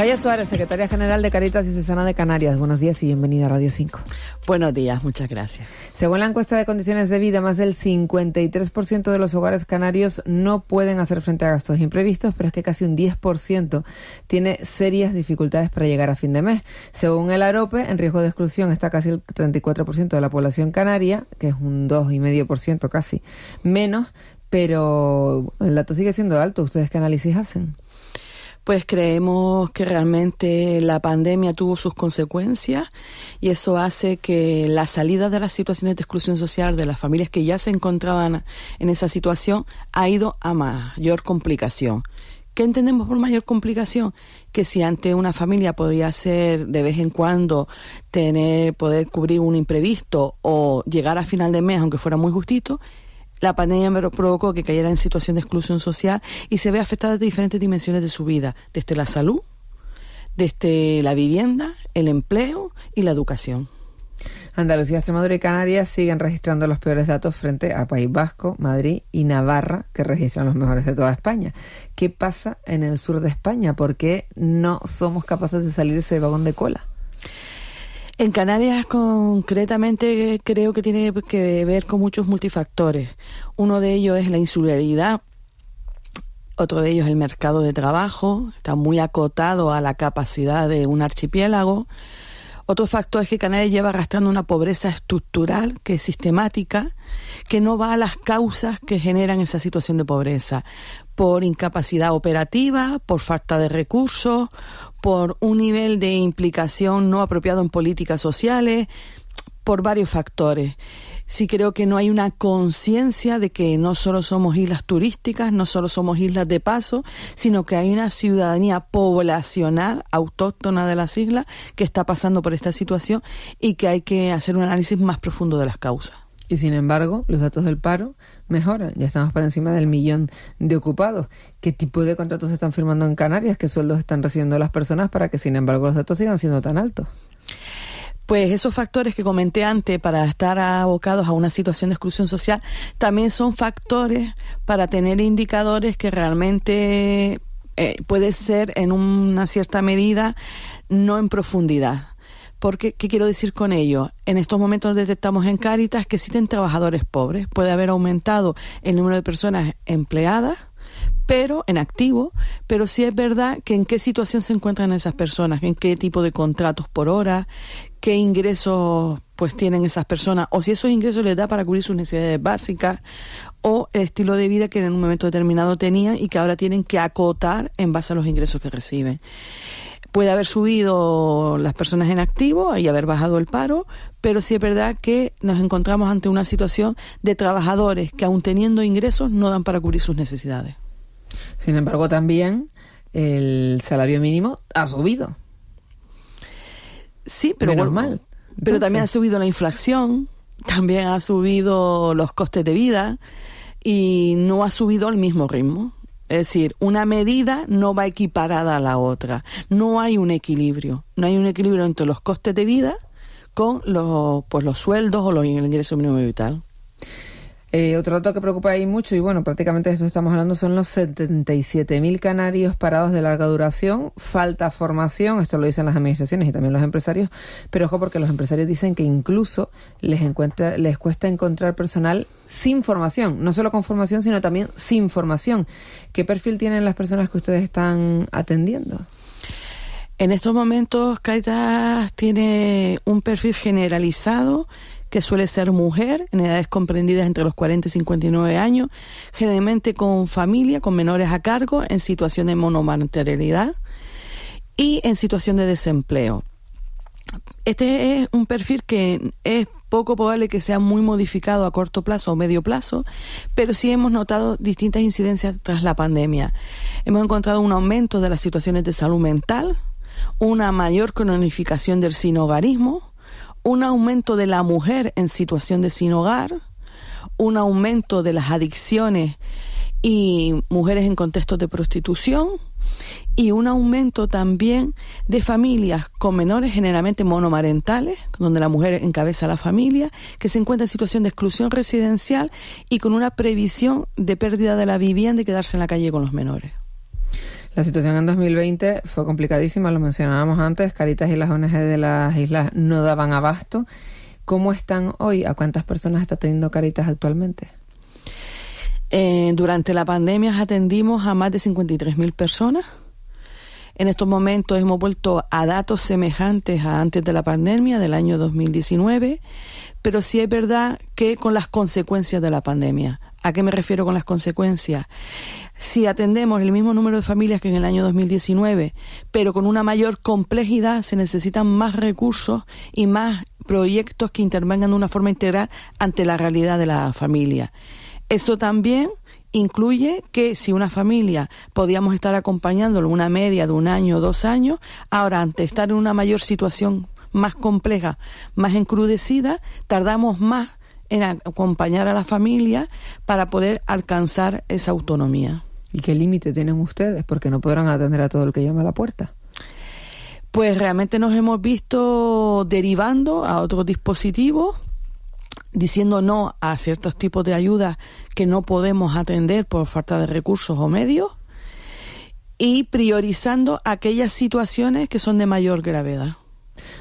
Calla Suárez, secretaria general de Caritas y Diocesana de Canarias. Buenos días y bienvenida a Radio 5. Buenos días, muchas gracias. Según la encuesta de condiciones de vida, más del 53% de los hogares canarios no pueden hacer frente a gastos imprevistos, pero es que casi un 10% tiene serias dificultades para llegar a fin de mes. Según el AROPE, en riesgo de exclusión está casi el 34% de la población canaria, que es un 2,5% casi menos, pero el dato sigue siendo alto. ¿Ustedes qué análisis hacen? Pues creemos que realmente la pandemia tuvo sus consecuencias y eso hace que la salida de las situaciones de exclusión social de las familias que ya se encontraban en esa situación ha ido a mayor complicación. ¿Qué entendemos por mayor complicación? Que si ante una familia podía ser de vez en cuando tener, poder cubrir un imprevisto o llegar a final de mes, aunque fuera muy justito, la pandemia provocó que cayera en situación de exclusión social y se ve afectada de diferentes dimensiones de su vida, desde la salud, desde la vivienda, el empleo y la educación. Andalucía, Extremadura y Canarias siguen registrando los peores datos frente a País Vasco, Madrid y Navarra, que registran los mejores de toda España. ¿Qué pasa en el sur de España? ¿Por qué no somos capaces de salir de ese vagón de cola? En Canarias concretamente creo que tiene que ver con muchos multifactores. Uno de ellos es la insularidad, otro de ellos es el mercado de trabajo, está muy acotado a la capacidad de un archipiélago. Otro factor es que Canarias lleva arrastrando una pobreza estructural que es sistemática, que no va a las causas que generan esa situación de pobreza, por incapacidad operativa, por falta de recursos, por un nivel de implicación no apropiado en políticas sociales, por varios factores. Sí creo que no hay una conciencia de que no solo somos islas turísticas, no solo somos islas de paso, sino que hay una ciudadanía poblacional autóctona de las islas que está pasando por esta situación y que hay que hacer un análisis más profundo de las causas. Y sin embargo, los datos del paro mejoran. Ya estamos por encima del millón de ocupados. ¿Qué tipo de contratos se están firmando en Canarias? ¿Qué sueldos están recibiendo las personas para que, sin embargo, los datos sigan siendo tan altos? Pues esos factores que comenté antes para estar abocados a una situación de exclusión social también son factores para tener indicadores que realmente eh, puede ser en una cierta medida no en profundidad porque, ¿qué quiero decir con ello? En estos momentos detectamos en Cáritas que existen trabajadores pobres. Puede haber aumentado el número de personas empleadas, pero en activo, pero sí es verdad que en qué situación se encuentran esas personas, en qué tipo de contratos por hora, qué ingresos pues tienen esas personas, o si esos ingresos les da para cubrir sus necesidades básicas, o el estilo de vida que en un momento determinado tenían y que ahora tienen que acotar en base a los ingresos que reciben. Puede haber subido las personas en activo y haber bajado el paro, pero sí es verdad que nos encontramos ante una situación de trabajadores que aun teniendo ingresos no dan para cubrir sus necesidades. Sin embargo, también el salario mínimo ha subido. Sí, pero normal. Pero también ha subido la inflación, también ha subido los costes de vida y no ha subido al mismo ritmo. Es decir, una medida no va equiparada a la otra. No hay un equilibrio. No hay un equilibrio entre los costes de vida con los, pues, los sueldos o los ingresos mínimos vital. Eh, otro dato que preocupa ahí mucho, y bueno, prácticamente de esto estamos hablando, son los 77.000 canarios parados de larga duración. Falta formación, esto lo dicen las administraciones y también los empresarios, pero ojo porque los empresarios dicen que incluso les, encuentra, les cuesta encontrar personal sin formación, no solo con formación, sino también sin formación. ¿Qué perfil tienen las personas que ustedes están atendiendo? En estos momentos, Caritas tiene un perfil generalizado que suele ser mujer, en edades comprendidas entre los 40 y 59 años, generalmente con familia, con menores a cargo, en situación de monomaterialidad y en situación de desempleo. Este es un perfil que es poco probable que sea muy modificado a corto plazo o medio plazo, pero sí hemos notado distintas incidencias tras la pandemia. Hemos encontrado un aumento de las situaciones de salud mental, una mayor cronificación del sinogarismo, un aumento de la mujer en situación de sin hogar, un aumento de las adicciones y mujeres en contextos de prostitución y un aumento también de familias con menores generalmente monomarentales, donde la mujer encabeza la familia, que se encuentra en situación de exclusión residencial y con una previsión de pérdida de la vivienda y quedarse en la calle con los menores. La situación en 2020 fue complicadísima, lo mencionábamos antes, Caritas y las ONG de las islas no daban abasto. ¿Cómo están hoy? ¿A cuántas personas está teniendo Caritas actualmente? Eh, durante la pandemia atendimos a más de 53.000 personas. En estos momentos hemos vuelto a datos semejantes a antes de la pandemia, del año 2019, pero sí es verdad que con las consecuencias de la pandemia. ¿A qué me refiero con las consecuencias? Si atendemos el mismo número de familias que en el año 2019, pero con una mayor complejidad, se necesitan más recursos y más proyectos que intervengan de una forma integral ante la realidad de la familia. Eso también incluye que si una familia podíamos estar acompañándolo una media de un año o dos años, ahora ante estar en una mayor situación más compleja, más encrudecida, tardamos más en acompañar a la familia para poder alcanzar esa autonomía. ¿Y qué límite tienen ustedes? Porque no podrán atender a todo el que llama a la puerta. Pues realmente nos hemos visto derivando a otros dispositivos, diciendo no a ciertos tipos de ayudas que no podemos atender por falta de recursos o medios y priorizando aquellas situaciones que son de mayor gravedad.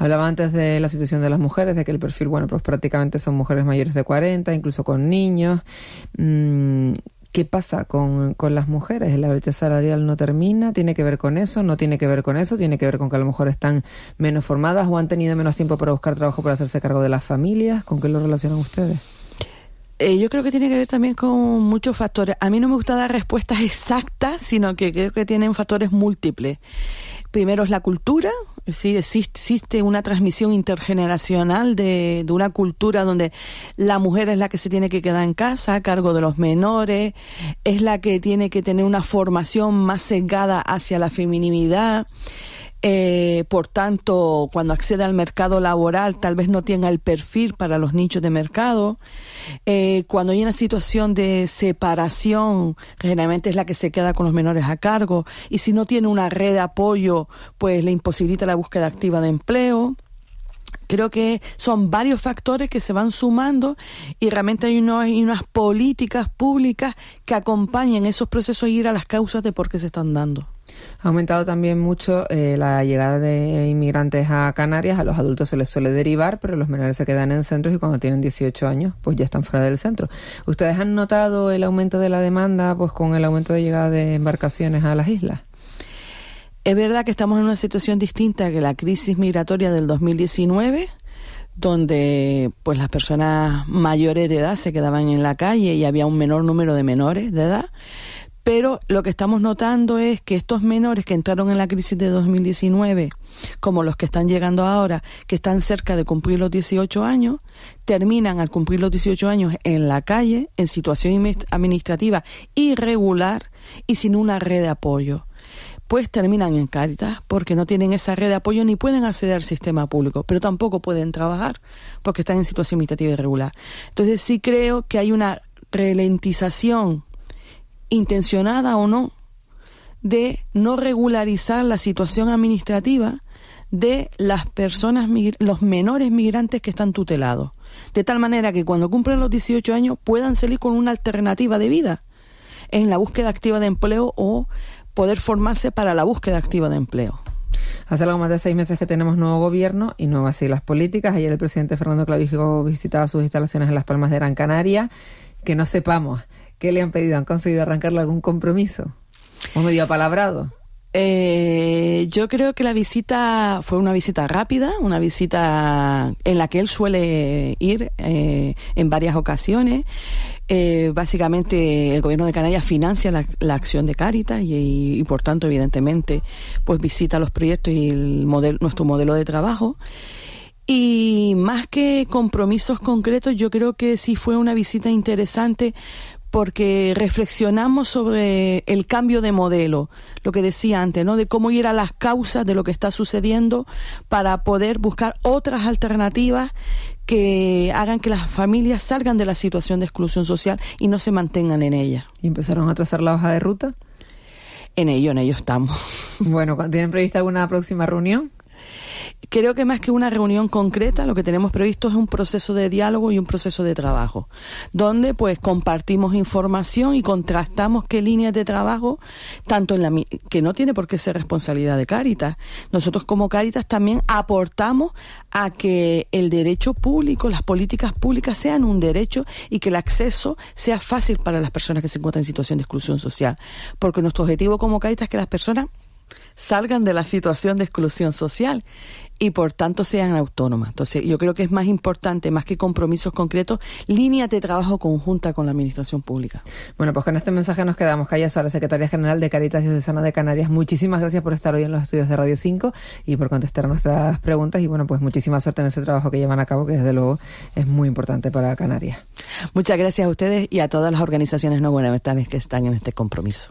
Hablaba antes de la situación de las mujeres, de que el perfil, bueno, pues prácticamente son mujeres mayores de 40, incluso con niños. Mm, ¿Qué pasa con, con, las mujeres? ¿La brecha salarial no termina? ¿Tiene que ver con eso? ¿No tiene que ver con eso? ¿Tiene que ver con que a lo mejor están menos formadas o han tenido menos tiempo para buscar trabajo para hacerse cargo de las familias? ¿Con qué lo relacionan ustedes? Eh, yo creo que tiene que ver también con muchos factores. A mí no me gusta dar respuestas exactas, sino que creo que tienen factores múltiples. Primero es la cultura, ¿sí? existe una transmisión intergeneracional de, de, una cultura donde la mujer es la que se tiene que quedar en casa a cargo de los menores, es la que tiene que tener una formación más sesgada hacia la feminidad. Eh, por tanto, cuando accede al mercado laboral, tal vez no tenga el perfil para los nichos de mercado. Eh, cuando hay una situación de separación, generalmente es la que se queda con los menores a cargo. Y si no tiene una red de apoyo, pues le imposibilita la búsqueda activa de empleo. Creo que son varios factores que se van sumando y realmente hay, hay unas políticas públicas que acompañan esos procesos y ir a las causas de por qué se están dando. Ha aumentado también mucho eh, la llegada de inmigrantes a Canarias. A los adultos se les suele derivar, pero los menores se quedan en centros y cuando tienen 18 años, pues ya están fuera del centro. ¿Ustedes han notado el aumento de la demanda, pues con el aumento de llegada de embarcaciones a las islas? Es verdad que estamos en una situación distinta que la crisis migratoria del 2019 donde pues las personas mayores de edad se quedaban en la calle y había un menor número de menores de edad pero lo que estamos notando es que estos menores que entraron en la crisis de 2019, como los que están llegando ahora, que están cerca de cumplir los 18 años, terminan al cumplir los 18 años en la calle, en situación administrativa irregular y sin una red de apoyo pues terminan en Cáritas porque no tienen esa red de apoyo ni pueden acceder al sistema público, pero tampoco pueden trabajar porque están en situación administrativa irregular. Entonces sí creo que hay una ralentización intencionada o no, de no regularizar la situación administrativa de las personas, los menores migrantes que están tutelados. De tal manera que cuando cumplen los 18 años puedan salir con una alternativa de vida en la búsqueda activa de empleo o poder formarse para la búsqueda activa de empleo. Hace algo más de seis meses que tenemos nuevo gobierno y nuevas siglas políticas. Ayer el presidente Fernando Clavijo visitaba sus instalaciones en Las Palmas de Gran Canaria. Que no sepamos ¿Qué le han pedido? ¿Han conseguido arrancarle algún compromiso? ¿O medio apalabrado? Eh, yo creo que la visita fue una visita rápida, una visita en la que él suele ir eh, en varias ocasiones. Eh, básicamente el gobierno de Canarias financia la, acción de Cáritas y, por tanto evidentemente pues visita los proyectos y el modelo, nuestro modelo de trabajo. Y más que compromisos concretos, yo creo que sí fue una visita interesante porque reflexionamos sobre el cambio de modelo, lo que decía antes, ¿no? De cómo ir a las causas de lo que está sucediendo para poder buscar otras alternativas que hagan que las familias salgan de la situación de exclusión social y no se mantengan en ella. ¿Y empezaron a trazar la hoja de ruta? En ello, en ello estamos. Bueno, ¿tienen prevista alguna próxima reunión? Creo que más que una reunión concreta, lo que tenemos previsto es un proceso de diálogo y un proceso de trabajo, donde pues compartimos información y contrastamos qué líneas de trabajo, tanto en la que no tiene por qué ser responsabilidad de Cáritas. Nosotros como Cáritas también aportamos a que el derecho público, las políticas públicas sean un derecho y que el acceso sea fácil para las personas que se encuentran en situación de exclusión social, porque nuestro objetivo como Cáritas es que las personas salgan de la situación de exclusión social y por tanto sean autónomas. Entonces, yo creo que es más importante, más que compromisos concretos, líneas de trabajo conjunta con la Administración Pública. Bueno, pues con este mensaje nos quedamos. Calla Suárez, Secretaria General de Caritas Diocesana de Canarias, muchísimas gracias por estar hoy en los estudios de Radio 5 y por contestar nuestras preguntas y bueno, pues muchísima suerte en ese trabajo que llevan a cabo, que desde luego es muy importante para Canarias. Muchas gracias a ustedes y a todas las organizaciones no gubernamentales que están en este compromiso.